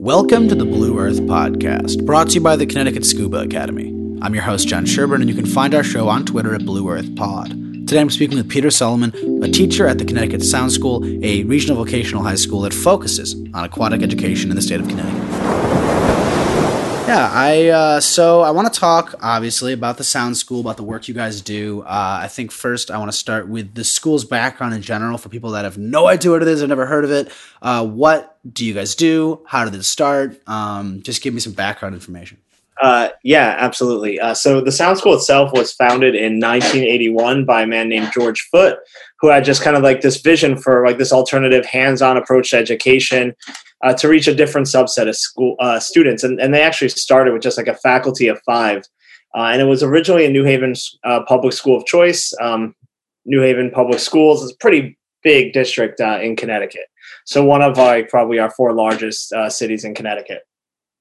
Welcome to the Blue Earth Podcast, brought to you by the Connecticut Scuba Academy. I'm your host, John Sherburne, and you can find our show on Twitter at Blue Earth Pod. Today I'm speaking with Peter Solomon, a teacher at the Connecticut Sound School, a regional vocational high school that focuses on aquatic education in the state of Connecticut. Yeah, I uh, so I want to talk obviously about the sound school, about the work you guys do. Uh, I think first I want to start with the school's background in general for people that have no idea what it is, have never heard of it. Uh, what do you guys do? How did it start? Um, just give me some background information. Uh, yeah, absolutely. Uh, so the Sound School itself was founded in 1981 by a man named George Foote, who had just kind of like this vision for like this alternative hands-on approach to education uh, to reach a different subset of school uh, students. And, and they actually started with just like a faculty of five. Uh, and it was originally a New Haven uh, public school of choice. Um, New Haven Public Schools is a pretty big district in Connecticut. So one of like probably our four largest cities in Connecticut.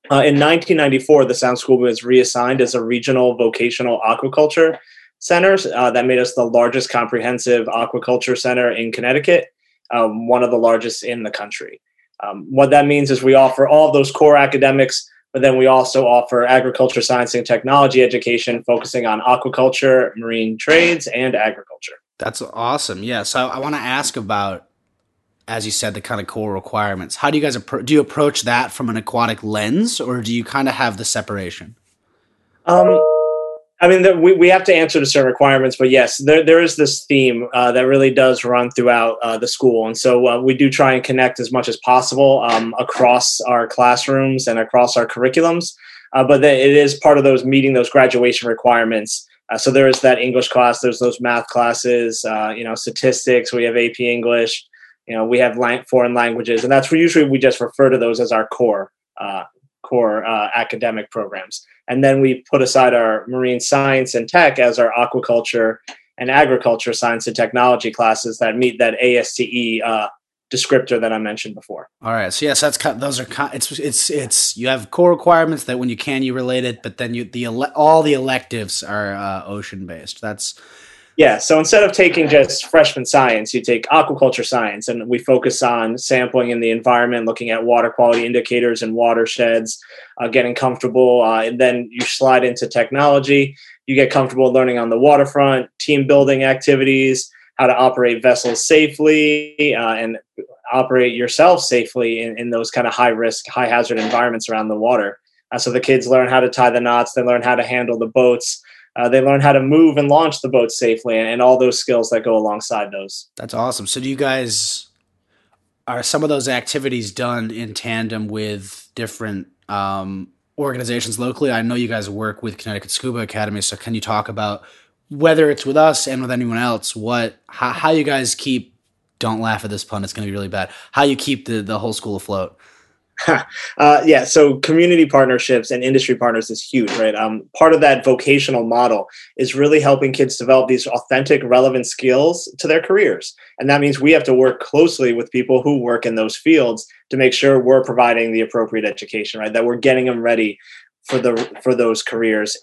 Uh, in 1994, the Sound School was reassigned as a regional vocational aquaculture center. Uh, that made us the largest comprehensive aquaculture center in Connecticut, um, one of the largest in the country. Um, what that means is we offer all of those core academics, but then we also offer agriculture, science, and technology education, focusing on aquaculture, marine trades, and agriculture. That's awesome. Yeah. So I want to ask about as you said, the kind of core requirements. How do you guys appro- do you approach that from an aquatic lens, or do you kind of have the separation? Um, I mean, the, we we have to answer to certain requirements, but yes, there there is this theme uh, that really does run throughout uh, the school, and so uh, we do try and connect as much as possible um, across our classrooms and across our curriculums. Uh, but the, it is part of those meeting those graduation requirements. Uh, so there is that English class, there's those math classes, uh, you know, statistics. We have AP English you know we have lang- foreign languages and that's where usually we just refer to those as our core core academic programs and then we put aside our marine science and tech as our aquaculture and agriculture science and technology classes that meet that ASTE uh, descriptor that I mentioned before. All right, so yes, that's those are it's it's it's you have core requirements that when you can you relate it, but then you the all the electives are uh, ocean based. That's yeah. So instead of taking just freshman science, you take aquaculture science, and we focus on sampling in the environment, looking at water quality indicators and watersheds, uh, getting comfortable. Uh, and then you slide into technology. You get comfortable learning on the waterfront, team building activities, how to operate vessels safely, uh, and operate yourself safely in, in those kind of high risk, high hazard environments around the water. Uh, so the kids learn how to tie the knots, they learn how to handle the boats. Uh, they learn how to move and launch the boat safely and, and all those skills that go alongside those. That's awesome. So, do you guys are some of those activities done in tandem with different um, organizations locally? I know you guys work with Connecticut Scuba Academy, so can you talk about whether it's with us and with anyone else, what how, how you guys keep don't laugh at this pun, it's going to be really bad. How you keep the the whole school afloat? uh, yeah, so community partnerships and industry partners is huge, right? Um, part of that vocational model is really helping kids develop these authentic, relevant skills to their careers, and that means we have to work closely with people who work in those fields to make sure we're providing the appropriate education, right? That we're getting them ready for the for those careers.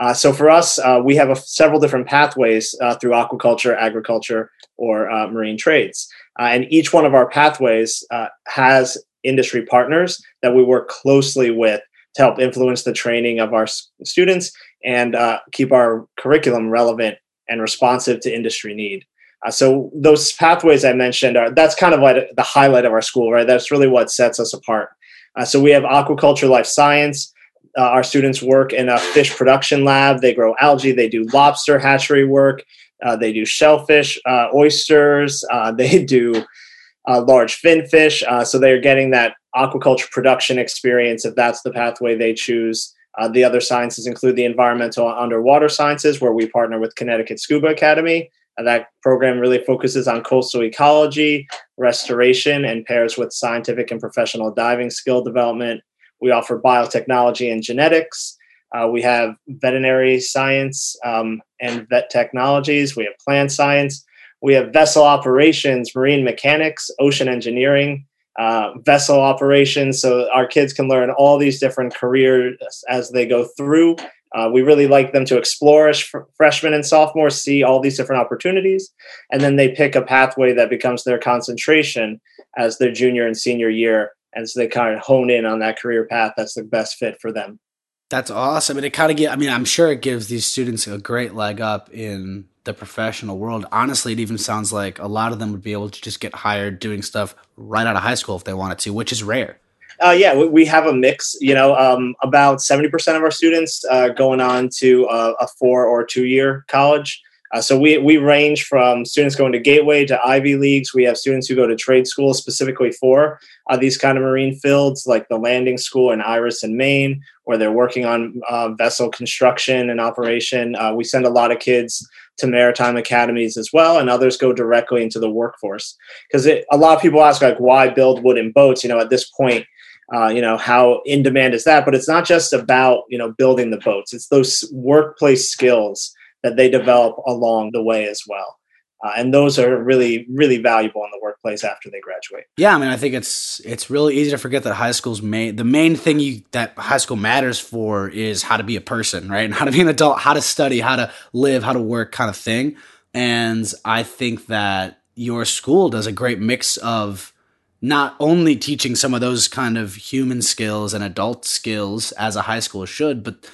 Uh, so for us, uh, we have a, several different pathways uh, through aquaculture, agriculture, or uh, marine trades, uh, and each one of our pathways has industry partners that we work closely with to help influence the training of our students and uh, keep our curriculum relevant and responsive to industry need. Uh, so those pathways I mentioned are that's kind of like the highlight of our school, right? That's really what sets us apart. Uh, so we have aquaculture, life science. Uh, our students work in a fish production lab. They grow algae. They do lobster hatchery work. Uh, they do shellfish, uh, oysters. they do uh, large fin fish. Uh, so they're getting that aquaculture production experience if that's the pathway they choose. Uh, the other sciences include the environmental underwater sciences, where we partner with Connecticut Scuba Academy. That program really focuses on coastal ecology, restoration, and pairs with scientific and professional diving skill development. We offer biotechnology and genetics. Uh, we have veterinary science um, and vet technologies. We have plant science. We have vessel operations, marine mechanics, ocean engineering, uh, vessel operations. So our kids can learn all these different careers as they go through. Uh, we really like them to explore as fr- freshmen and sophomores, see all these different opportunities, and then they pick a pathway that becomes their concentration as their junior and senior year and so they kind of hone in on that career path that's the best fit for them. That's awesome, and it kind of get. I mean, I'm sure it gives these students a great leg up in the professional world. Honestly, it even sounds like a lot of them would be able to just get hired doing stuff right out of high school if they wanted to, which is rare. Uh, yeah, we, we, have a mix. You know, um, about seventy percent of our students uh, going on to a, a four or two year college. Uh, so we we range from students going to Gateway to Ivy Leagues. We have students who go to trade schools specifically for uh, these kind of marine fields, like the Landing School in Iris in Maine, where they're working on uh, vessel construction and operation. Uh, we send a lot of kids to maritime academies as well, and others go directly into the workforce because a lot of people ask like, why build wooden boats? You know, at this point. Uh, you know how in demand is that but it's not just about you know building the boats it's those workplace skills that they develop along the way as well. Uh, and those are really really valuable in the workplace after they graduate. Yeah, I mean, I think it's it's really easy to forget that high school's main the main thing you that high school matters for is how to be a person, right? And how to be an adult, how to study, how to live, how to work, kind of thing. And I think that your school does a great mix of not only teaching some of those kind of human skills and adult skills as a high school should, but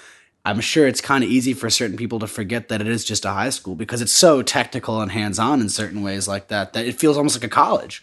I'm sure it's kind of easy for certain people to forget that it is just a high school because it's so technical and hands on in certain ways like that that it feels almost like a college.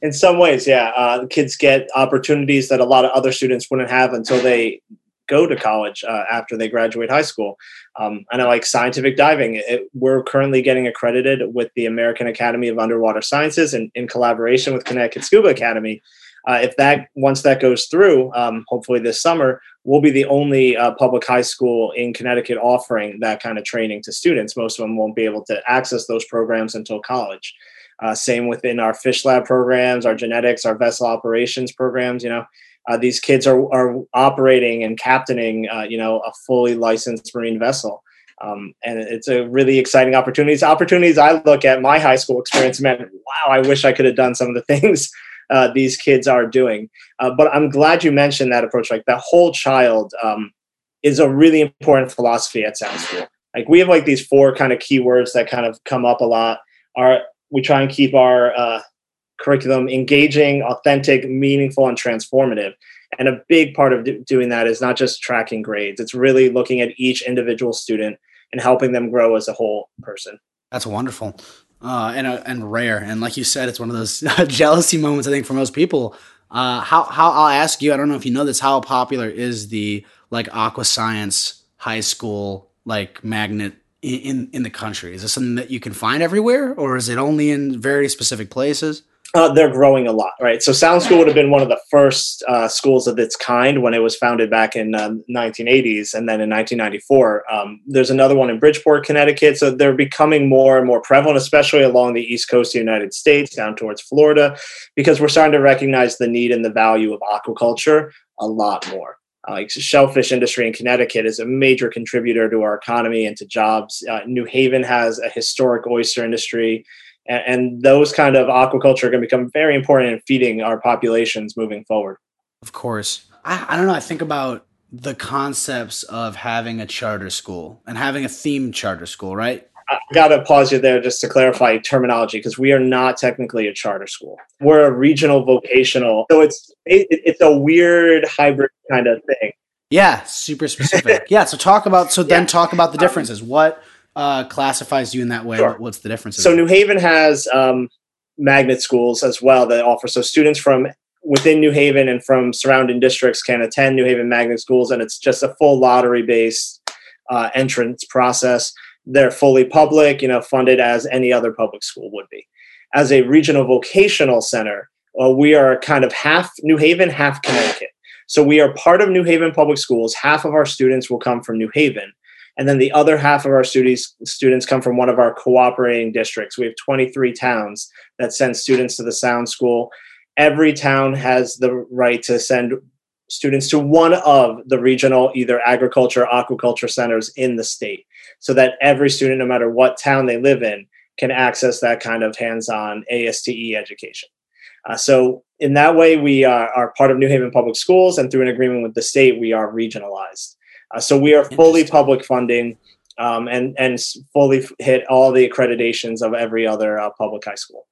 In some ways, yeah. Uh, kids get opportunities that a lot of other students wouldn't have until they go to college uh, after they graduate high school. Um, I know, like scientific diving, it, we're currently getting accredited with the American Academy of Underwater Sciences and in collaboration with Connecticut Scuba Academy. Uh, if that once that goes through, um, hopefully this summer, we'll be the only uh, public high school in Connecticut offering that kind of training to students. Most of them won't be able to access those programs until college. Uh, same within our fish lab programs, our genetics, our vessel operations programs. You know, uh, these kids are are operating and captaining, uh, you know, a fully licensed marine vessel. Um, and it's a really exciting opportunities. Opportunities I look at my high school experience meant, wow, I wish I could have done some of the things uh, these kids are doing. Uh, but I'm glad you mentioned that approach. Like the whole child um, is a really important philosophy at Sound School. Like we have like these four kind of keywords that kind of come up a lot. Are we try and keep our uh, curriculum engaging, authentic, meaningful, and transformative? And a big part of do- doing that is not just tracking grades; it's really looking at each individual student and helping them grow as a whole person. That's wonderful uh, and uh, and rare. And like you said, it's one of those jealousy moments. I think for most people. Uh, how how I'll ask you. I don't know if you know this. How popular is the like aqua science high school like magnet in, in, in the country? Is this something that you can find everywhere, or is it only in very specific places? Uh, they're growing a lot, right? So Sound School would have been one of the first uh, schools of its kind when it was founded back in uh, 1980s, and then in 1994, um, there's another one in Bridgeport, Connecticut. So they're becoming more and more prevalent, especially along the east coast of the United States, down towards Florida, because we're starting to recognize the need and the value of aquaculture a lot more. Uh, like shellfish industry in Connecticut is a major contributor to our economy and to jobs. Uh, New Haven has a historic oyster industry and, and those kind of aquaculture are going to become very important in feeding our populations moving forward. Of course. I, I don't know. I think about the concepts of having a charter school and having a themed charter school, right? I got to pause you there just to clarify terminology because we are not technically a charter school. We're a regional vocational, so it's it, it's a weird hybrid kind of thing. Yeah, super specific. yeah, so talk about so then talk about the differences. What uh, classifies you in that way? Sure. What's the difference? So New Haven has um, magnet schools as well that offer. So students from within New Haven and from surrounding districts can attend New Haven magnet schools, and it's just a full lottery based uh, entrance process. They're fully public, you know, funded as any other public school would be. As a regional vocational center, uh, we are kind of half New Haven, half Connecticut. So we are part of New Haven Public Schools. Half of our students will come from New Haven, and then the other half of our students students come from one of our cooperating districts. We have 23 towns that send students to the Sound School. Every town has the right to send students to one of the regional either agriculture or aquaculture centers in the state so that every student no matter what town they live in can access that kind of hands-on ASTE education. Uh, so in that way, we uh, are part of New Haven Public Schools, and through an agreement with the state, we are regionalized. Uh, so we are fully public funding um, and and fully hit all the accreditations of every other uh, public high school.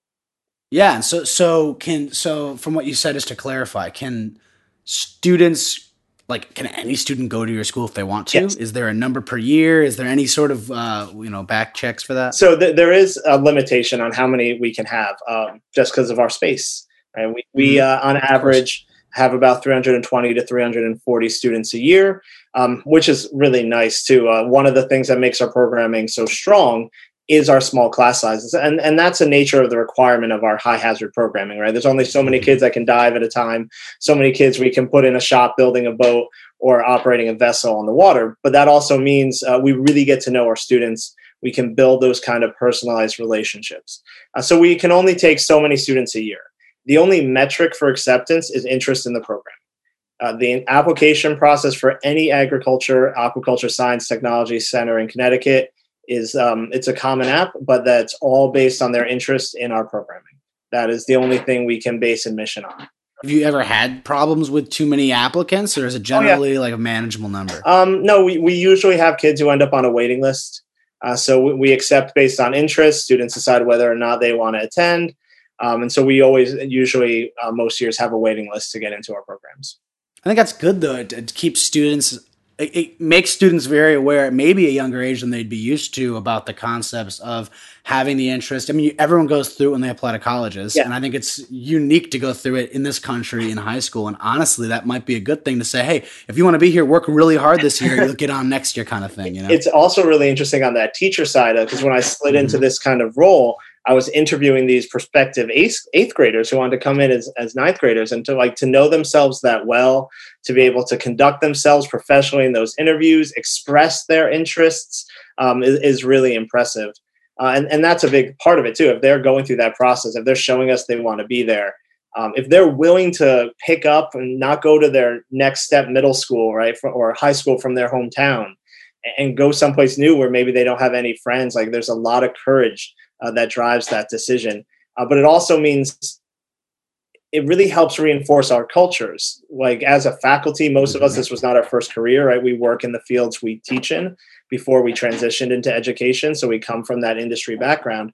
Yeah, and so so can so from what you said, just to clarify, can students like can any student go to your school if they want to? Yes. Is there a number per year? Is there any sort of uh, you know back checks for that? So th- there is a limitation on how many we can have, um, just because of our space. Right? We we mm-hmm. uh, on average have about 320 to 340 students a year, um, which is really nice too. Uh, one of the things that makes our programming so strong is our small class sizes and and that's a nature of the requirement of our high hazard programming right? There's only so many kids that can dive at a time so many kids we can put in a shop building a boat or operating a vessel on the water but that also means uh, we really get to know our students. We can build those kind of personalized relationships. Uh, so we can only take so many students a year the only metric for acceptance is interest in the program uh, the application process for any agriculture aquaculture science technology center in connecticut is um, it's a common app, but that's all based on their interest in our programming. That is the only thing we can base admission on. Have you ever had problems with too many applicants, or is it generally oh, yeah. like a manageable number? Um, no, we, we usually have kids who end up on a waiting list. Uh, so we, we, accept based on interest. Students decide whether or not they want to attend. Um, and so we always, usually, uh, most years have a waiting list to get into our programs. I think that's good though to keep students it, it makes students very aware at maybe a younger age than they'd be used to about the concepts of having the interest. I mean, everyone goes through it when they apply to colleges, yeah. and I think it's unique to go through it in this country in high school. And honestly, that might be a good thing to say. Hey, if you want to be here, work really hard this year. You'll get on next year, kind of thing. You know, it's also really interesting on that teacher side because when I slid mm-hmm. into this kind of role, I was interviewing these prospective eighth, eighth graders who wanted to come in as, as ninth graders and to like to know themselves that well, to be able to conduct themselves professionally in those interviews, express their interests um, is, is, really impressive. Uh, and, and that's a big part of it too. If they're going through that process, if they're showing us they want to be there, um, if they're willing to pick up and not go to their next step middle school, right, or high school from their hometown and go someplace new where maybe they don't have any friends, like there's a lot of courage uh, that drives that decision. Uh, but it also means it really helps reinforce our cultures. Like as a faculty, most of us, this was not our first career, right? We work in the fields we teach in before we transitioned into education. So we come from that industry background.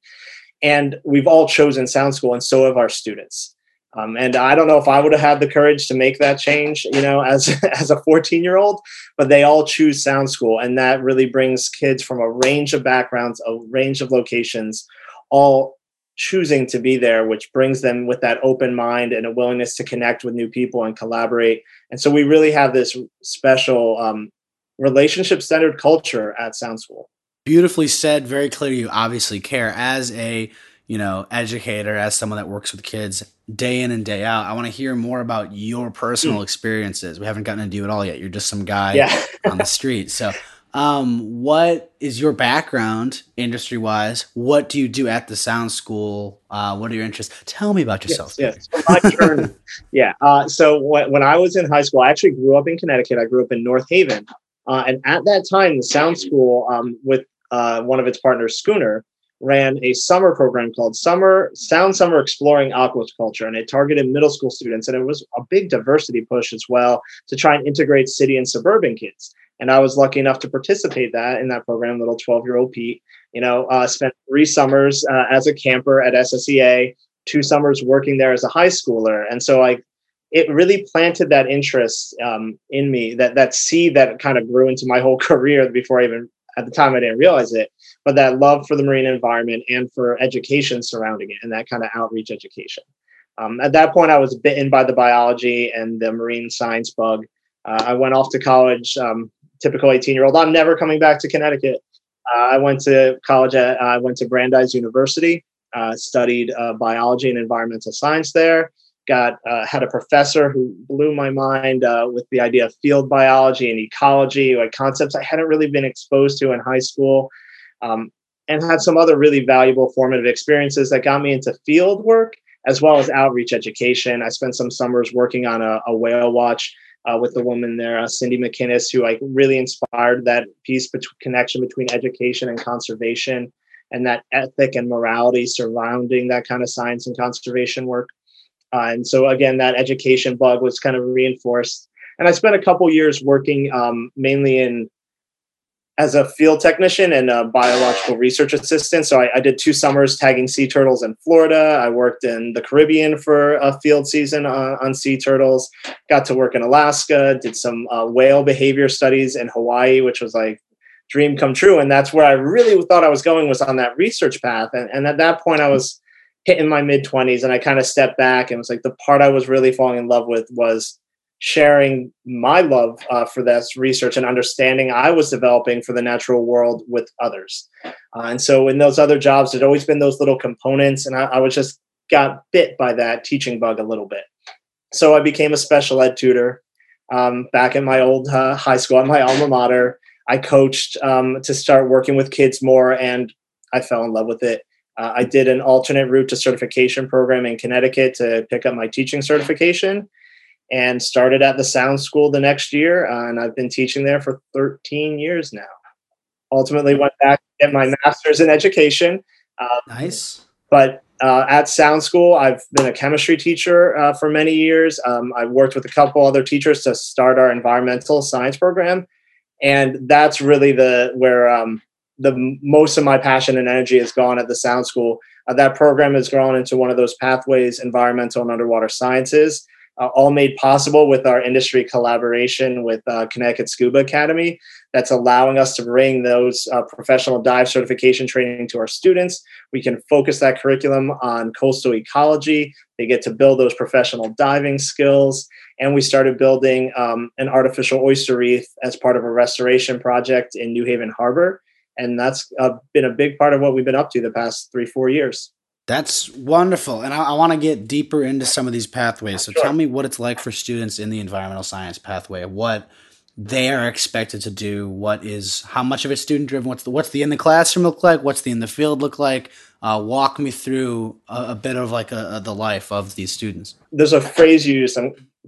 And we've all chosen Sound School, and so have our students. Um, and I don't know if I would have had the courage to make that change, you know, as as a 14 year old, but they all choose Sound School, and that really brings kids from a range of backgrounds, a range of locations, all choosing to be there, which brings them with that open mind and a willingness to connect with new people and collaborate. And so we really have this special um, relationship centered culture at Sound School. Beautifully said, very clear. You obviously care as a you know educator, as someone that works with kids day in and day out. I want to hear more about your personal mm. experiences. We haven't gotten to do it all yet. You're just some guy yeah. on the street. So um, what is your background industry wise? What do you do at the sound school? Uh, what are your interests? Tell me about yourself. Yes, yes. my journey. yeah. Uh, so when, when I was in high school, I actually grew up in Connecticut. I grew up in North Haven. Uh, and at that time, the sound school um, with uh, one of its partners, Schooner, ran a summer program called Summer Sound Summer Exploring Aquaculture, and it targeted middle school students. And it was a big diversity push as well to try and integrate city and suburban kids. And I was lucky enough to participate that in that program. Little twelve year old Pete, you know, uh, spent three summers uh, as a camper at SSEA, two summers working there as a high schooler, and so I. It really planted that interest um, in me, that that seed that kind of grew into my whole career before I even at the time I didn't realize it, but that love for the marine environment and for education surrounding it and that kind of outreach education. Um, at that point, I was bitten by the biology and the marine science bug. Uh, I went off to college, um, typical 18 year old. I'm never coming back to Connecticut. Uh, I went to college at, I went to Brandeis University, uh, studied uh, biology and environmental science there. Got uh, had a professor who blew my mind uh, with the idea of field biology and ecology, like concepts I hadn't really been exposed to in high school, um, and had some other really valuable formative experiences that got me into field work as well as outreach education. I spent some summers working on a, a whale watch uh, with the woman there, uh, Cindy McInnes, who like really inspired that piece between connection between education and conservation, and that ethic and morality surrounding that kind of science and conservation work. Uh, and so again, that education bug was kind of reinforced. And I spent a couple years working um, mainly in as a field technician and a biological research assistant. So I, I, did two summers tagging sea turtles in Florida. I worked in the Caribbean for a field season on, on sea turtles. Got to work in Alaska. Did some uh, whale behavior studies in Hawaii, which was like dream come true. And that's where I really thought I was going was on that research path. And, and at that point, I was hitting my mid twenties, and I kind of stepped back and was like the part I was really falling in love with was sharing my love uh, for this research and understanding I was developing for the natural world with others. Uh, and so in those other jobs, there'd always been those little components, and I, I was just got bit by that teaching bug a little bit. So I became a special ed tutor um, back in my old uh, high school at my alma mater. I coached um, to start working with kids more, and I fell in love with it. Uh, I did an alternate route to certification program in Connecticut to pick up my teaching certification and started at the Sound School the next year. Uh, and I've been teaching there for 13 years now. Ultimately, went back to get my master's in education. Uh, nice. But uh, at Sound School, I've been a chemistry teacher uh, for many years. Um, I've worked with a couple other teachers to start our environmental science program, and that's really the where um, the most of my passion and energy has gone at the Sound School. Uh, that program has grown into one of those pathways, environmental and underwater sciences uh, all made possible with our industry collaboration with uh, Connecticut Scuba Academy. That's allowing us to bring those uh, professional dive certification training to our students. We can focus that curriculum on coastal ecology. They get to build those professional diving skills. And we started building um, an artificial oyster reef as part of a restoration project in New Haven Harbor. And that's uh, been a big part of what we've been up to the past three, four years. That's wonderful. And I, I want to get deeper into some of these pathways. So sure. tell me what it's like for students in the environmental science pathway, what they are expected to do, what is how much of it's student driven, what's the what's the in the classroom look like, what's the in the field look like. Uh, walk me through a, a bit of like a, a, the life of these students. There's a phrase you use,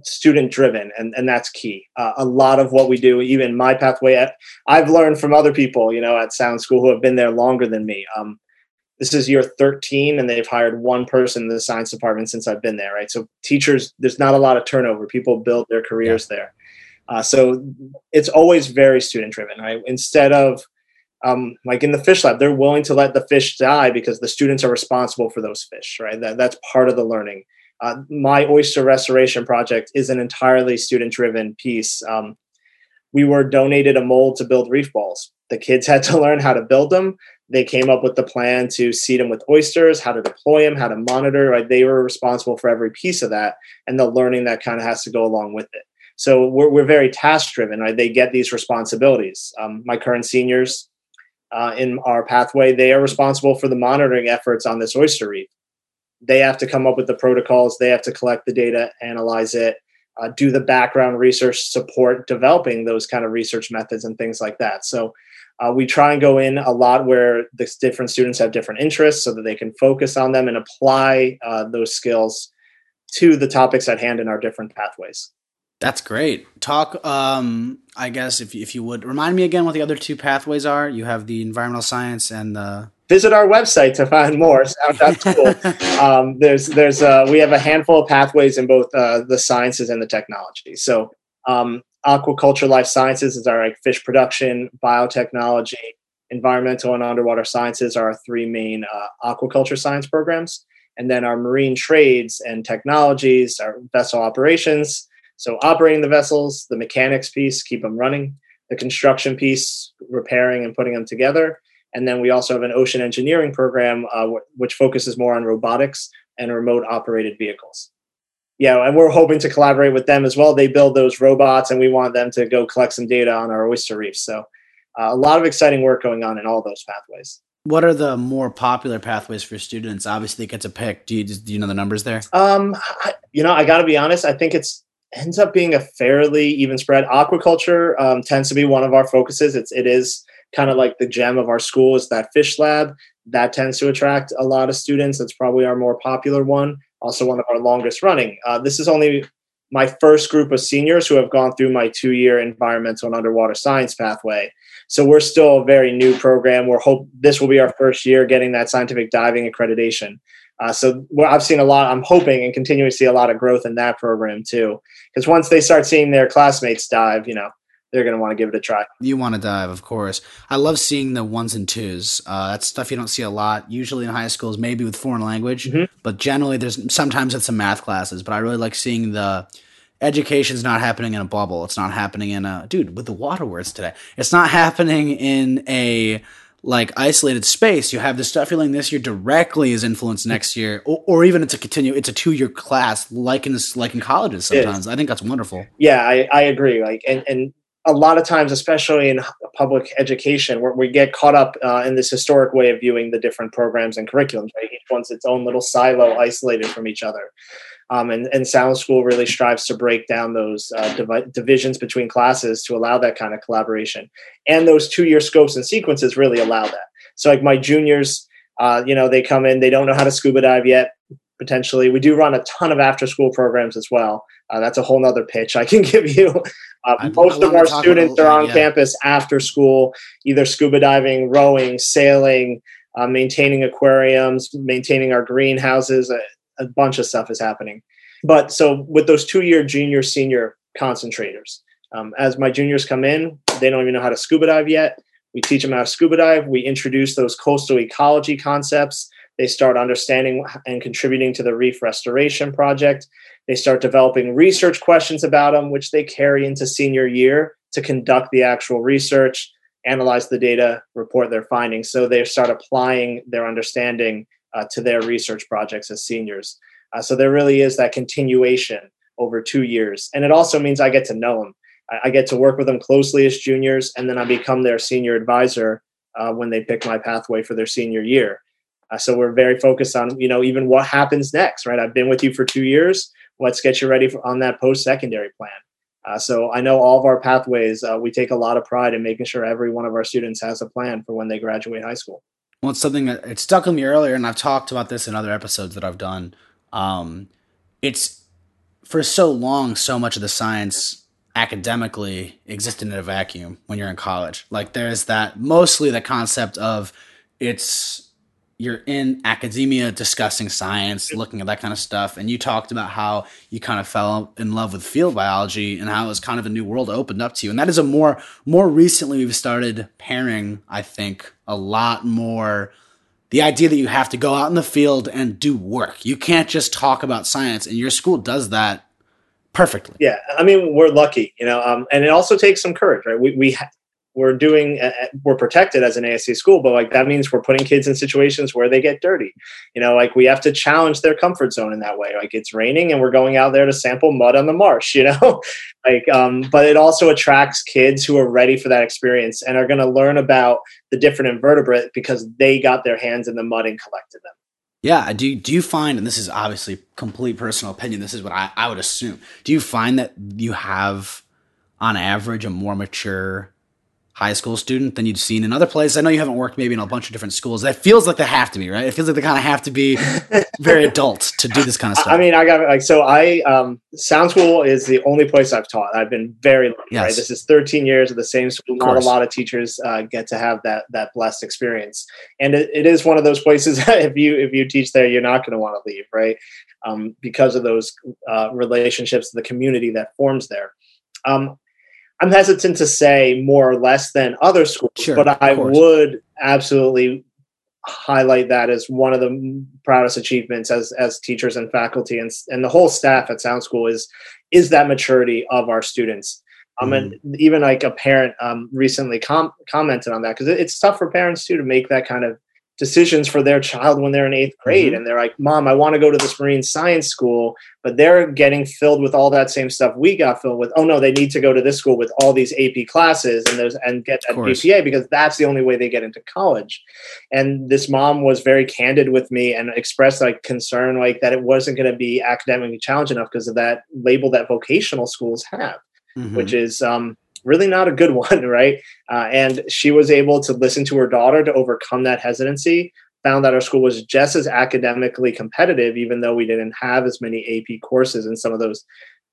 student driven, and, and that's key. Uh, a lot of what we do, even my pathway, at, I've learned from other people, you know, at Sound School who have been there longer than me. Um, this is year 13 and they've hired one person in the science department since I've been there, right? So teachers, there's not a lot of turnover. People build their careers yeah. there. Uh, so it's always very student driven, right? Instead of um, like in the fish lab, they're willing to let the fish die because the students are responsible for those fish, right? That, that's part of the learning. Uh, my oyster restoration project is an entirely student driven piece. Um, we were donated a mold to build reef balls. The kids had to learn how to build them they came up with the plan to seed them with oysters, how to deploy them, how to monitor. Right? They were responsible for every piece of that and the learning that kind of has to go along with it. So we're, we're very task driven. Right? They get these responsibilities. Um, my current seniors uh, in our pathway, they are responsible for the monitoring efforts on this oyster reef. They have to come up with the protocols. They have to collect the data, analyze it, uh, do the background research, support developing those kind of research methods and things like that. So uh, we try and go in a lot where the different students have different interests so that they can focus on them and apply uh, those skills to the topics at hand in our different pathways. That's great. Talk, um, I guess, if, if you would remind me again what the other two pathways are. You have the environmental science and the. Visit our website to find more. Sound.school. um, there's, there's, uh, we have a handful of pathways in both uh, the sciences and the technology. So, um, aquaculture life sciences is our like fish production biotechnology environmental and underwater sciences are our three main uh, aquaculture science programs and then our marine trades and technologies our vessel operations so operating the vessels the mechanics piece keep them running the construction piece repairing and putting them together and then we also have an ocean engineering program uh, which focuses more on robotics and remote operated vehicles yeah, and we're hoping to collaborate with them as well. They build those robots, and we want them to go collect some data on our oyster reefs. So, uh, a lot of exciting work going on in all those pathways. What are the more popular pathways for students? Obviously, it gets a pick. Do you do you know the numbers there? Um, I, you know, I got to be honest. I think it's ends up being a fairly even spread. Aquaculture um, tends to be one of our focuses. It's it is kind of like the gem of our school is that fish lab that tends to attract a lot of students. That's probably our more popular one also one of our longest running. Uh, this is only my first group of seniors who have gone through my two year environmental and underwater science pathway. So we're still a very new program. We're hope this will be our first year getting that scientific diving accreditation. Uh, so I've seen a lot. I'm hoping and continuing to see a lot of growth in that program too. Because once they start seeing their classmates dive, you know, they're going to want to give it a try. You want to dive, of course. I love seeing the ones and twos. Uh, that's stuff you don't see a lot. Usually in high schools, maybe with foreign language, mm-hmm. but generally there's sometimes it's some math classes. But I really like seeing the education's not happening in a bubble. It's not happening in a dude with the water words today. It's not happening in a like isolated space. You have the stuff you're learning this year directly is influenced next year, or, or even it's a continue. It's a two year class, like in this, like in colleges. Sometimes I think that's wonderful. Yeah, I, I agree. Like and and a lot of times, especially in public education, where we get caught up uh, in this historic way of viewing the different programs and curriculums. Right? Each one's its own little silo, isolated from each other. Um, and, and Sound School really strives to break down those uh, divi- divisions between classes to allow that kind of collaboration. And those two year scopes and sequences really allow that. So, like my juniors, uh, you know, they come in, they don't know how to scuba dive yet. Potentially, we do run a ton of after school programs as well. Uh, that's a whole nother pitch I can give you. Uh, most of our students are on yeah. campus after school, either scuba diving, rowing, sailing, uh, maintaining aquariums, maintaining our greenhouses. A bunch of stuff is happening. But so with those two year junior senior concentrators, um, as my juniors come in, they don't even know how to scuba dive yet. We teach them how to scuba dive. We introduce those coastal ecology concepts. They start understanding and contributing to the reef restoration project. They start developing research questions about them, which they carry into senior year to conduct the actual research, analyze the data, report their findings. So they start applying their understanding uh, to their research projects as seniors. Uh, so there really is that continuation over two years. And it also means I get to know them. I, I get to work with them closely as juniors, and then I become their senior advisor uh, when they pick my pathway for their senior year. Uh, so we're very focused on, you know, even what happens next, right? I've been with you for two years. Let's get you ready for, on that post-secondary plan. Uh, so I know all of our pathways. Uh, we take a lot of pride in making sure every one of our students has a plan for when they graduate high school well, it's something that it stuck with me earlier, and I've talked about this in other episodes that I've done. Um, it's for so long, so much of the science academically existed in a vacuum when you're in college. Like there's that mostly the concept of it's you're in academia discussing science, looking at that kind of stuff, and you talked about how you kind of fell in love with field biology and how it was kind of a new world opened up to you. And that is a more more recently we've started pairing, I think, a lot more the idea that you have to go out in the field and do work. You can't just talk about science, and your school does that perfectly. Yeah, I mean, we're lucky, you know, um, and it also takes some courage, right? We we ha- we're doing uh, uh, we're protected as an ASC school, but like that means we're putting kids in situations where they get dirty. You know, like we have to challenge their comfort zone in that way. Like it's raining and we're going out there to sample mud on the marsh. You know, like um, but it also attracts kids who are ready for that experience and are going to learn about the different invertebrate because they got their hands in the mud and collected them. Yeah. Do do you find, and this is obviously complete personal opinion. This is what I, I would assume. Do you find that you have, on average, a more mature high school student than you'd seen in other places? I know you haven't worked maybe in a bunch of different schools. That feels like they have to be, right? It feels like they kind of have to be very adult to do this kind of stuff. I mean, I got like so I um Sound School is the only place I've taught. I've been very lucky, yes. right? This is 13 years of the same school. Not a lot of teachers uh, get to have that that blessed experience. And it, it is one of those places that if you if you teach there, you're not going to want to leave, right? Um, because of those uh, relationships, the community that forms there. Um, I'm hesitant to say more or less than other schools, sure, but I would absolutely highlight that as one of the proudest achievements as as teachers and faculty and and the whole staff at Sound School is is that maturity of our students. Um, mm. and even like a parent um, recently com- commented on that because it, it's tough for parents too to make that kind of decisions for their child when they're in eighth grade mm-hmm. and they're like mom i want to go to this marine science school but they're getting filled with all that same stuff we got filled with oh no they need to go to this school with all these ap classes and those and get that gpa because that's the only way they get into college and this mom was very candid with me and expressed like concern like that it wasn't going to be academically challenging enough because of that label that vocational schools have mm-hmm. which is um really not a good one, right? Uh, and she was able to listen to her daughter to overcome that hesitancy. Found that our school was just as academically competitive, even though we didn't have as many AP courses and some of those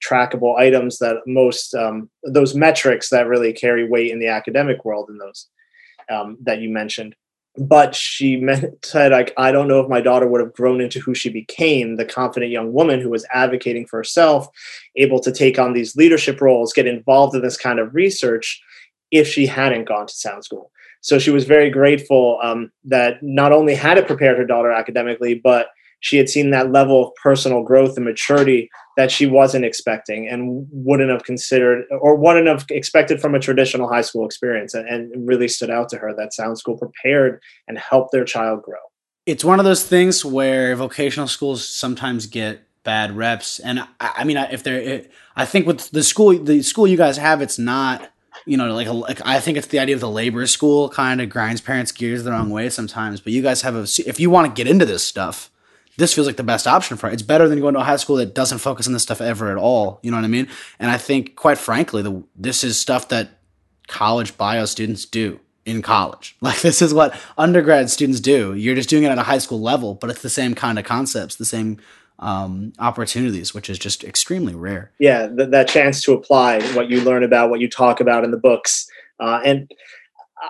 trackable items that most um, those metrics that really carry weight in the academic world and those um, that you mentioned. But she meant, said like i don't know if my daughter would have grown into who she became. The confident young woman who was advocating for herself able to take on these leadership roles get involved in this kind of research if she hadn't gone to sound school. So she was very grateful um, that not only had it prepared her daughter academically but she had seen that level of personal growth and maturity that she wasn't expecting and wouldn't have considered or wouldn't have expected from a traditional high school experience. And, and really stood out to her that sound school prepared and helped their child grow. It's one of those things where vocational schools sometimes get bad reps. And i, I mean if they're i think with the school the school you guys have it's not you know, like, a, like I think it's the idea of the labor school kind of grinds parents' gears the wrong way sometimes. But you guys have a, if you want to get into this stuff, this feels like the best option for it. It's better than going to a high school that doesn't focus on this stuff ever at all. You know what I mean? And I think, quite frankly, the, this is stuff that college bio students do in college. Like this is what undergrad students do. You're just doing it at a high school level, but it's the same kind of concepts, the same um, opportunities, which is just extremely rare. Yeah, th- that chance to apply what you learn about, what you talk about in the books, uh, and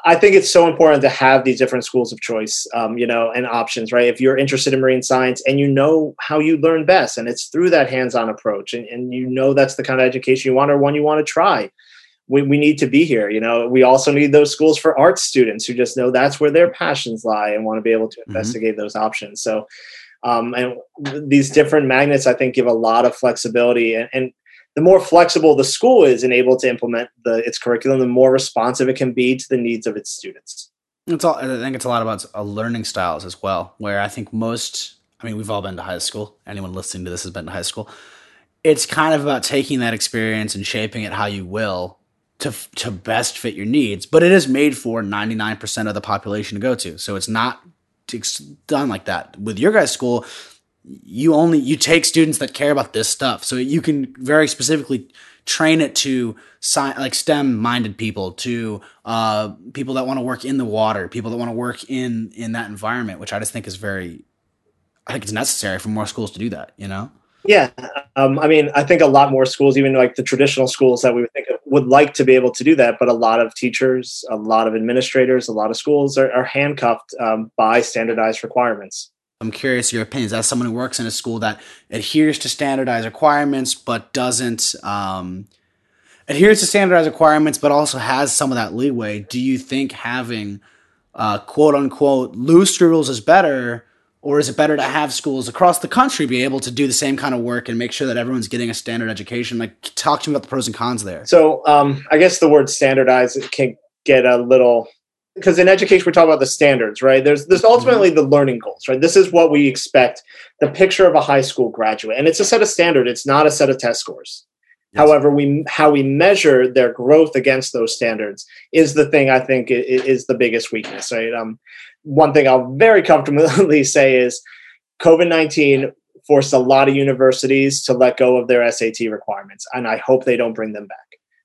I think it's so important to have these different schools of choice, um, you know, and options, right? If you're interested in marine science and you know how you learn best, and it's through that hands-on approach, and, and you know that's the kind of education you want or one you want to try, we, we need to be here. You know, we also need those schools for art students who just know that's where their passions lie and want to be able to mm-hmm. investigate mm-hmm. those options. So, um, and these different magnets, I think, give a lot of flexibility and, and the more flexible the school is and able to implement the, its curriculum, the more responsive it can be to the needs of its students. It's all. I think it's a lot about uh, learning styles as well. Where I think most, I mean, we've all been to high school. Anyone listening to this has been to high school. It's kind of about taking that experience and shaping it how you will to to best fit your needs. But it is made for ninety nine percent of the population to go to. So it's not done like that. With your guys' school, you only you take students that care about this stuff. So you can very specifically train it to sci- like stem minded people to uh, people that want to work in the water people that want to work in in that environment which i just think is very i think it's necessary for more schools to do that you know? Yeah um, i mean i think a lot more schools even like the traditional schools that we would think of would like to be able to do that but a lot of teachers a lot of administrators a lot of schools are, are handcuffed um, by standardized requirements I'm curious your opinions as someone who works in a school that adheres to standardized requirements but doesn't um, adheres to standardized requirements but also has some of that leeway. Do you think having uh, quote unquote loose rules is better, or is it better to have schools across the country be able to do the same kind of work and make sure that everyone's getting a standard education? Like, talk to me about the pros and cons there. So, um, I guess the word standardized can get a little because in education we talk about the standards right? There's there's ultimately the learning goals right? This is what we expect the picture of a high school graduate and it's a set of standard it's not a set of test scores. Yes. however we how we measure their growth against those standards is the thing i think is the biggest weakness right? Um, one thing i'll very comfortably say is covid-19 forced a lot of universities to let go of their sat requirements and i hope they don't bring them back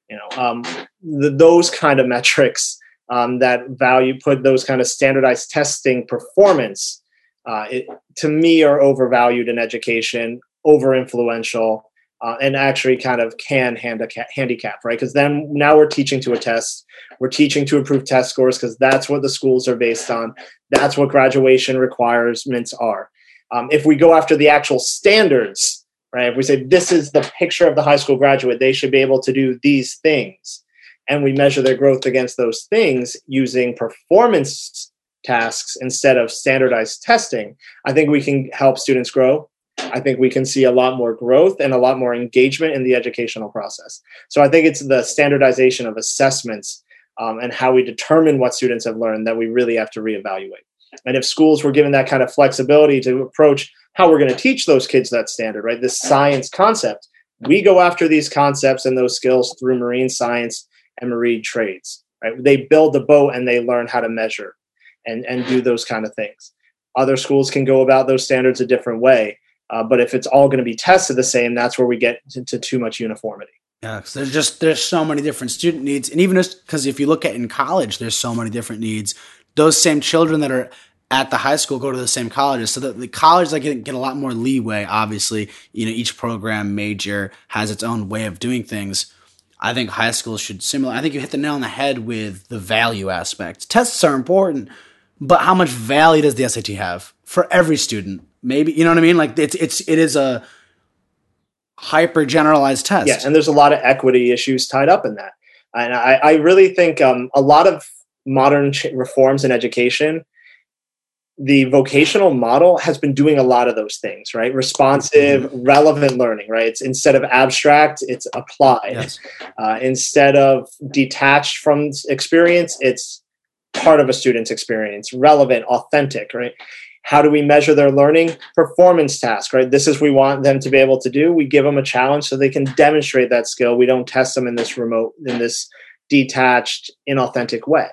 you know? Um, the, those kind of metrics um, that value put those kind of standardized testing performance uh, it, to me are overvalued in education over influential uh, and actually kind of can handicap, handicap right? Because then now we're teaching to a test. We're teaching to improve test scores because that's what the schools are based on. That's what graduation requirements are. Um, if we go after the actual standards right? If we say this is the picture of the high school graduate. They should be able to do these things and we measure their growth against those things using performance tasks instead of standardized testing, I think we can help students grow. I think we can see a lot more growth and a lot more engagement in the educational process. So I think it's the standardization of assessments um, and how we determine what students have learned that we really have to reevaluate. And if schools were given that kind of flexibility to approach how we're going to teach those kids that standard, right? This science concept, we go after these concepts and those skills through marine science and marine trades. Right? They build the boat and they learn how to measure and, and do those kind of things. Other schools can go about those standards a different way. Uh, but if it's all going to be tested the same, that's where we get into too much uniformity. Yeah, cause there's just there's so many different student needs, and even just because if you look at in college, there's so many different needs. Those same children that are at the high school go to the same colleges, so that the college like get a lot more leeway. Obviously, you know each program major has its own way of doing things. I think high schools should similar. I think you hit the nail on the head with the value aspect. Tests are important, but how much value does the SAT have for every student? Maybe you know what I mean. Like it's it's it is a hyper generalized test. Yeah, and there's a lot of equity issues tied up in that. And I, I really think um, a lot of modern ch- reforms in education, the vocational model has been doing a lot of those things, right? Responsive, mm-hmm. relevant learning, right? It's instead of abstract, it's applied. Yes. Uh, instead of detached from experience, it's part of a student's experience, relevant, authentic, right? How do we measure their learning? Performance task, right? This is we want them to be able to do. We give them a challenge so they can demonstrate that skill. We don't test them in this remote, in this detached, inauthentic way.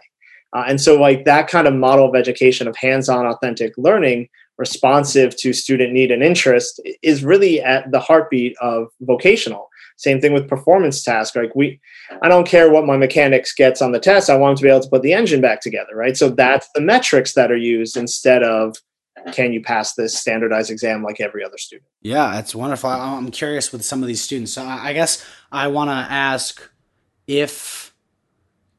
Uh, and so, like that kind of model of education of hands-on, authentic learning, responsive to student need and interest, is really at the heartbeat of vocational. Same thing with performance task. Like we, I don't care what my mechanics gets on the test. I want them to be able to put the engine back together, right? So that's the metrics that are used instead of can you pass this standardized exam like every other student? Yeah, that's wonderful. I'm curious with some of these students. So I guess I want to ask if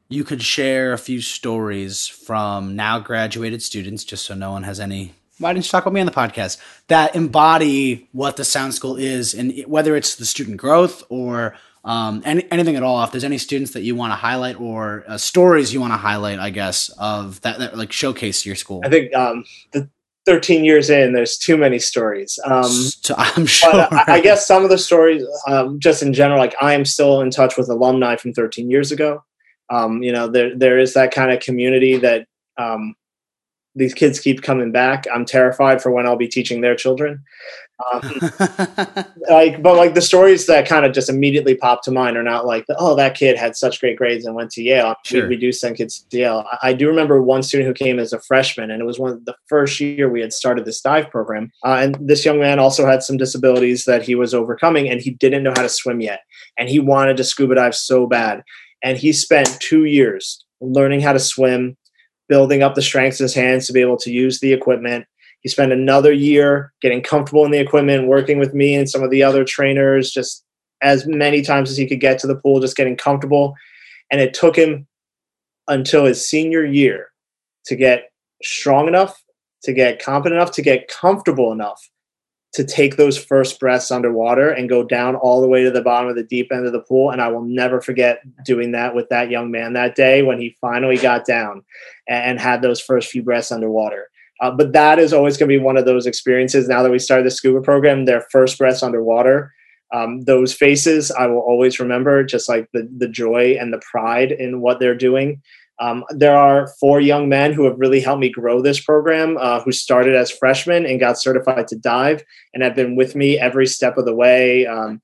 you could share a few stories from now graduated students, just so no one has any. Why didn't you talk about me on the podcast? That embody what the Sound School is, and whether it's the student growth or um, any, anything at all. If there's any students that you want to highlight or uh, stories you want to highlight, I guess of that, that like showcase your school. I think um, the 13 years in, there's too many stories. Um, so I'm sure. I, I, guess some of the stories, um, just in general, like I am still in touch with alumni from 13 years ago. Um, you know, there there is that kind of community that um, these kids keep coming back. I'm terrified for when I'll be teaching their children. Um, like, but like the stories that kind of just immediately pop to mind are not like, oh, that kid had such great grades and went to Yale. Sure. We, we, do send kids to Yale. I, I, do remember one student who came as a freshman, and it was one of the first year we had started this dive program. Uh, and this young man also had some disabilities that he was overcoming, and he didn't know how to swim yet, and he wanted to scuba dive so bad. And he spent two years learning how to swim, building up the strength in his hands to be able to use the equipment he spent another year getting comfortable in the equipment, working with me and some of the other trainers, just as many times as he could get to the pool, just getting comfortable. And it took him until his senior year to get strong enough, to get competent enough, to get comfortable enough to take those first breaths underwater and go down all the way to the bottom of the deep end of the pool. And I will never forget doing that with that young man that day when he finally got down and had those first few breaths underwater. Uh, but that is always going to be one of those experiences. Now that we started the scuba program, their first breaths underwater, um, those faces I will always remember, just like the the joy and the pride in what they're doing. Um, there are four young men who have really helped me grow this program, uh, who started as freshmen and got certified to dive, and have been with me every step of the way. Um,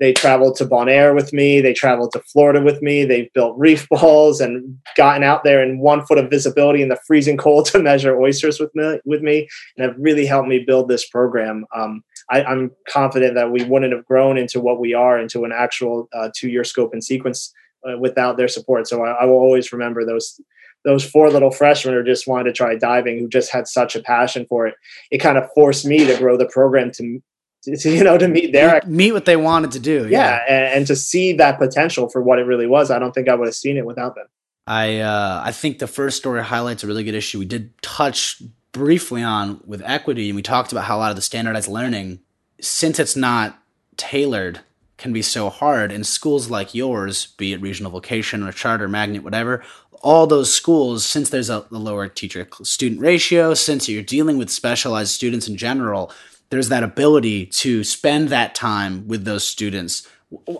they traveled to Bonaire with me. They traveled to Florida with me. They've built reef balls and gotten out there in one foot of visibility in the freezing cold to measure oysters with me, with me and have really helped me build this program. Um, I, am confident that we wouldn't have grown into what we are, into an actual uh, two-year scope and sequence uh, without their support. So I, I will always remember those those four little freshmen who just wanted to try diving, who just had such a passion for it. It kind of forced me to grow the program to to, you know to meet their meet what they wanted to do yeah, yeah. And, and, to see that potential for what it really was i don't think i would have seen it without them i uh, i think the first story highlights a really good issue we did touch briefly on with equity and we talked about how a lot of the standardized learning since it's not tailored can be so hard in schools like yours be it regional vocation or charter magnet whatever all those schools, since there's a, a lower teacher student ratio, since you're dealing with specialized students in general, there's that ability to spend that time with those students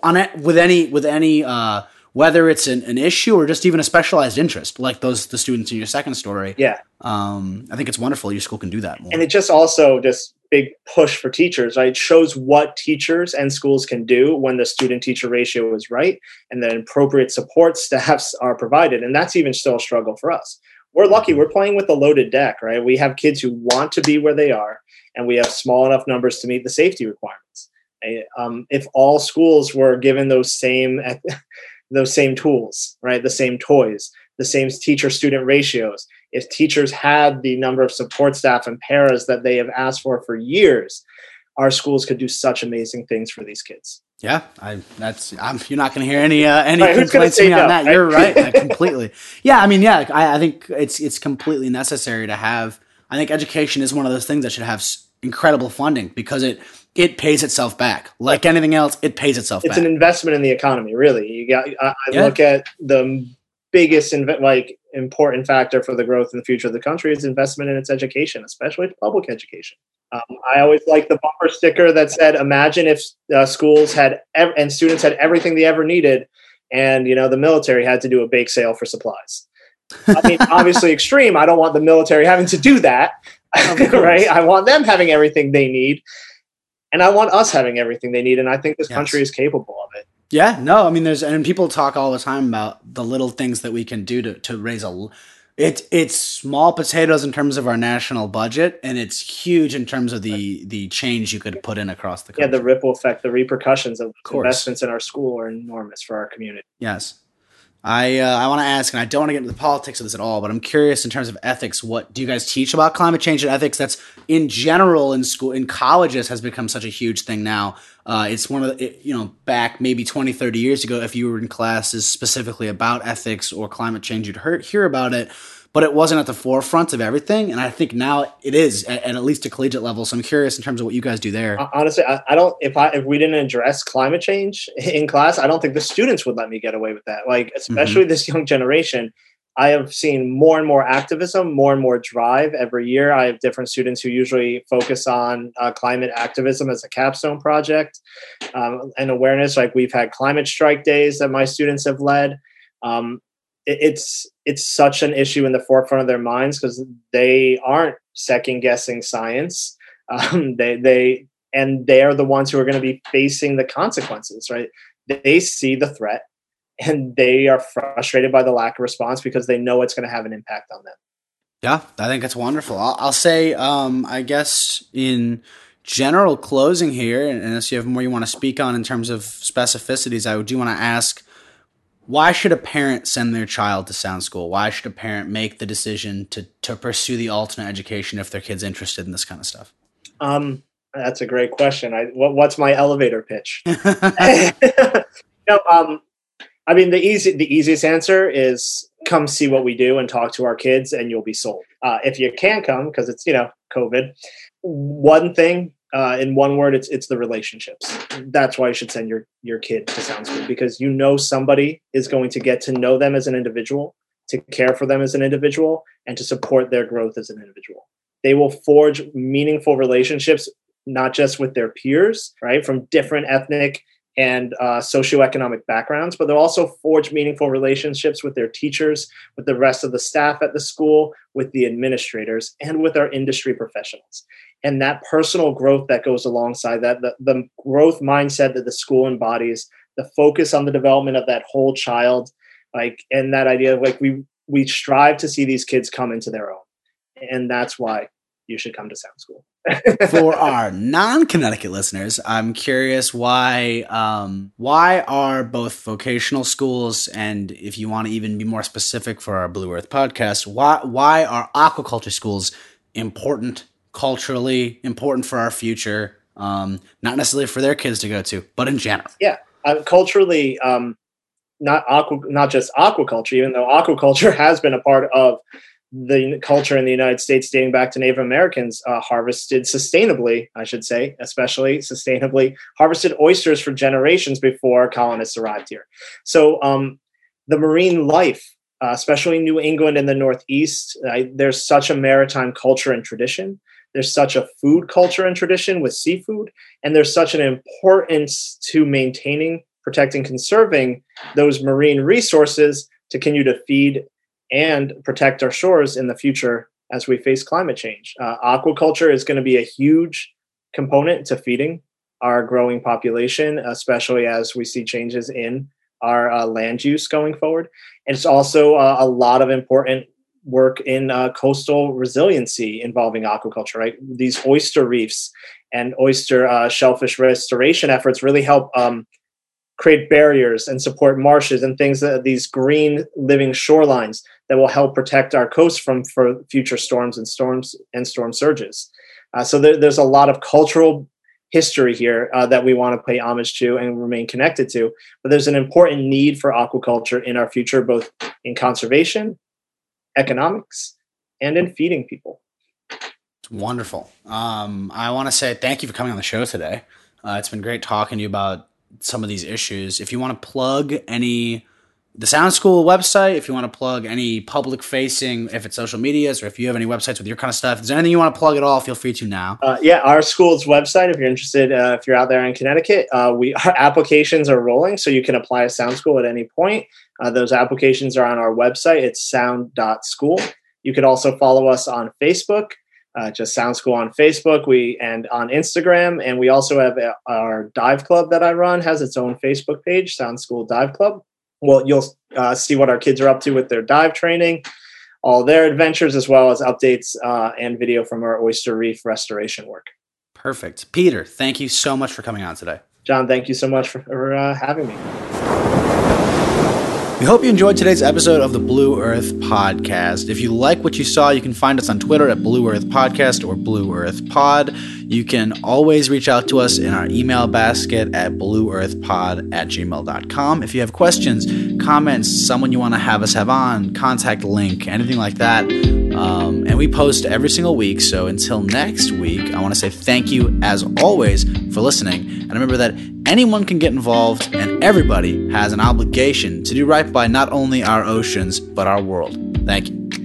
on it with any with any uh, whether it's an, an, issue or just even a specialized interest like those the students in your second story yeah um, i think it's wonderful your school can do that more. and it just also just big push for teachers right? It shows what teachers and schools can do when the student teacher ratio is right and then appropriate support staffs are provided. And that's even still a struggle for us. We're lucky. We're playing with a loaded deck right? We have kids who want to be where they are and we have small enough numbers to meet the safety requirements. Um, if all schools were given those same those same tools, right, the same toys, the same teacher-student ratios, if teachers had the number of support staff and paras that they have asked for for years, our schools could do such amazing things for these kids. Yeah, I that's I'm, you're not going to hear any uh, any right, complaints me no, on that. Right? You're right, completely. Yeah, I mean, yeah, I, I think it's it's completely necessary to have. I think education is one of those things that should have incredible funding because it it pays itself back. Like anything else, it pays itself it's back. an investment in the economy, really. You got I, I yeah. look at the biggest inv- like important factor for the growth in the future of the country is investment in its education, especially public education. Um, I always like the bumper sticker that said, "Imagine if uh, schools had ev- and students had everything they ever needed, and you know the military had to do a bake sale for supplies." I mean, obviously extreme. I don't want the military having to do that, right? I want them having everything they need, and I want us having everything they need. And I think this yes. country is capable. Yeah, no, I mean, there's and people talk all the time about the little things that we can do to to raise a. It's it's small potatoes in terms of our national budget, and it's huge in terms of the the change you could put in across the country. Yeah, the ripple effect, the repercussions of, of investments in our school are enormous for our community. Yes, I uh, I want to ask, and I don't want to get into the politics of this at all, but I'm curious in terms of ethics. What do you guys teach about climate change and ethics? That's in general in school, in colleges, has become such a huge thing now. Uh, it's one of the, it, you know, back maybe 20, 30 years ago, if you were in classes specifically about ethics or climate change, you'd hear, hear about it but it wasn't at the forefront of everything. And I think now it is at, at, least a collegiate level. So I'm curious in terms of what you guys do there. Honestly, I, I, don't. If I if we didn't address climate change in class, I don't think the students would let me get away with that. Like especially mm-hmm. this young generation. I have seen more and more activism, more and more drive every year. I have different students who usually focus on uh, climate activism as a capstone project um, and awareness. Like we've had climate strike days that my students have led. Um, it's it's such an issue in the forefront of their minds because they aren't second guessing science. Um, they they and they are the ones who are going to be facing the consequences. Right? They see the threat and they are frustrated by the lack of response because they know it's going to have an impact on them. Yeah, I think it's wonderful. I'll, I'll say, um, I guess in general closing here, unless you have more you want to speak on in terms of specificities, I do want to ask why should a parent send their child to sound school? Why should a parent make the decision to to pursue the alternate education if their kid's interested in this kind of stuff? Um, that's a great question. I what, what's my elevator pitch? no, um, I mean the easy the easiest answer is come see what we do and talk to our kids, and you'll be sold. Uh, if you can't come because it's you know COVID, one thing uh, in one word, it's it's the relationships. That's why you should send your your kid to sound school because you know somebody is going to get to know them as an individual, to care for them as an individual, and to support their growth as an individual. They will forge meaningful relationships not just with their peers, right, from different ethnic and uh, socioeconomic backgrounds, but they'll also forge meaningful relationships with their teachers, with the rest of the staff at the school, with the administrators, and with our industry professionals. And that personal growth that goes alongside that the, the growth mindset that the school embodies the focus on the development of that whole child like and that idea of like we we strive to see these kids come into their own. And that's why you should come to sound school for our non-connecticut listeners i'm curious why um, why are both vocational schools and if you want to even be more specific for our blue earth podcast why why are aquaculture schools important culturally important for our future. Um, not necessarily for their kids to go to, but in general. Yeah, uh, culturally, um, not aqua, not just aquaculture. Even though aquaculture has been a part of the culture in the United States dating back to Native Americans, uh, harvested sustainably, I should say, especially sustainably, harvested oysters for generations before colonists arrived here. So um, the marine life, uh, especially New England and the Northeast, uh, there's such a maritime culture and tradition there's such a food culture and tradition with seafood, and there's such an importance to maintaining, protecting, conserving those marine resources to continue to feed and protect our shores in the future as we face climate change. Uh, aquaculture is going to be a huge component to feeding our growing population, especially as we see changes in our uh, land use going forward. And it's also uh, a lot of important work in uh, coastal resiliency involving aquaculture, right? These oyster reefs and oyster uh, shellfish restoration efforts really help um, create barriers and support marshes and things that these green living shorelines that will help protect our coast from for future storms and storms and storm surges. Uh, so there, there's a lot of cultural history here uh, that we want to pay homage to and remain connected to. But there's an important need for aquaculture in our future, both in conservation, economics, and in feeding people. It's wonderful. Um, I want to say thank you for coming on the show today. Uh, it's been great talking to you about some of these issues. If you want to plug any the Sound School website, if you want to plug any public facing, if it's social medias, or if you have any websites with your kind of stuff, is there's anything you want to plug at all, feel free to now. Uh, yeah, our school's website, if you're interested, uh, if you're out there in Connecticut, uh, we our applications are rolling, so you can apply to Sound School at any point. Uh, those applications are on our website. It's sound.school. You could also follow us on Facebook. Uh, just Sound School on Facebook, we and on Instagram, and we also have a, our dive club that I run has its own Facebook page, Sound School Dive Club well, you'll uh, see what our kids are up to with their dive training, all their adventures, as well as updates uh, and video from our oyster reef restoration work. Perfect. Peter, thank you so much for coming on today. John, thank you so much for, for uh, having me. We hope you enjoyed today's episode of the Blue Earth Podcast. If you like what you saw, you can find us on Twitter at Blue Earth Podcast or Blue Earth Pod. You can always reach out to us in our email basket at blueearthpod at gmail.com. If you have questions, comments, someone you want to have us have on, contact link, anything like that. Um, and we post every single week. So until next week, I want to say thank you as always for listening. And remember that anyone can get involved and everybody has an obligation to do right by not only our oceans, but our world. Thank you.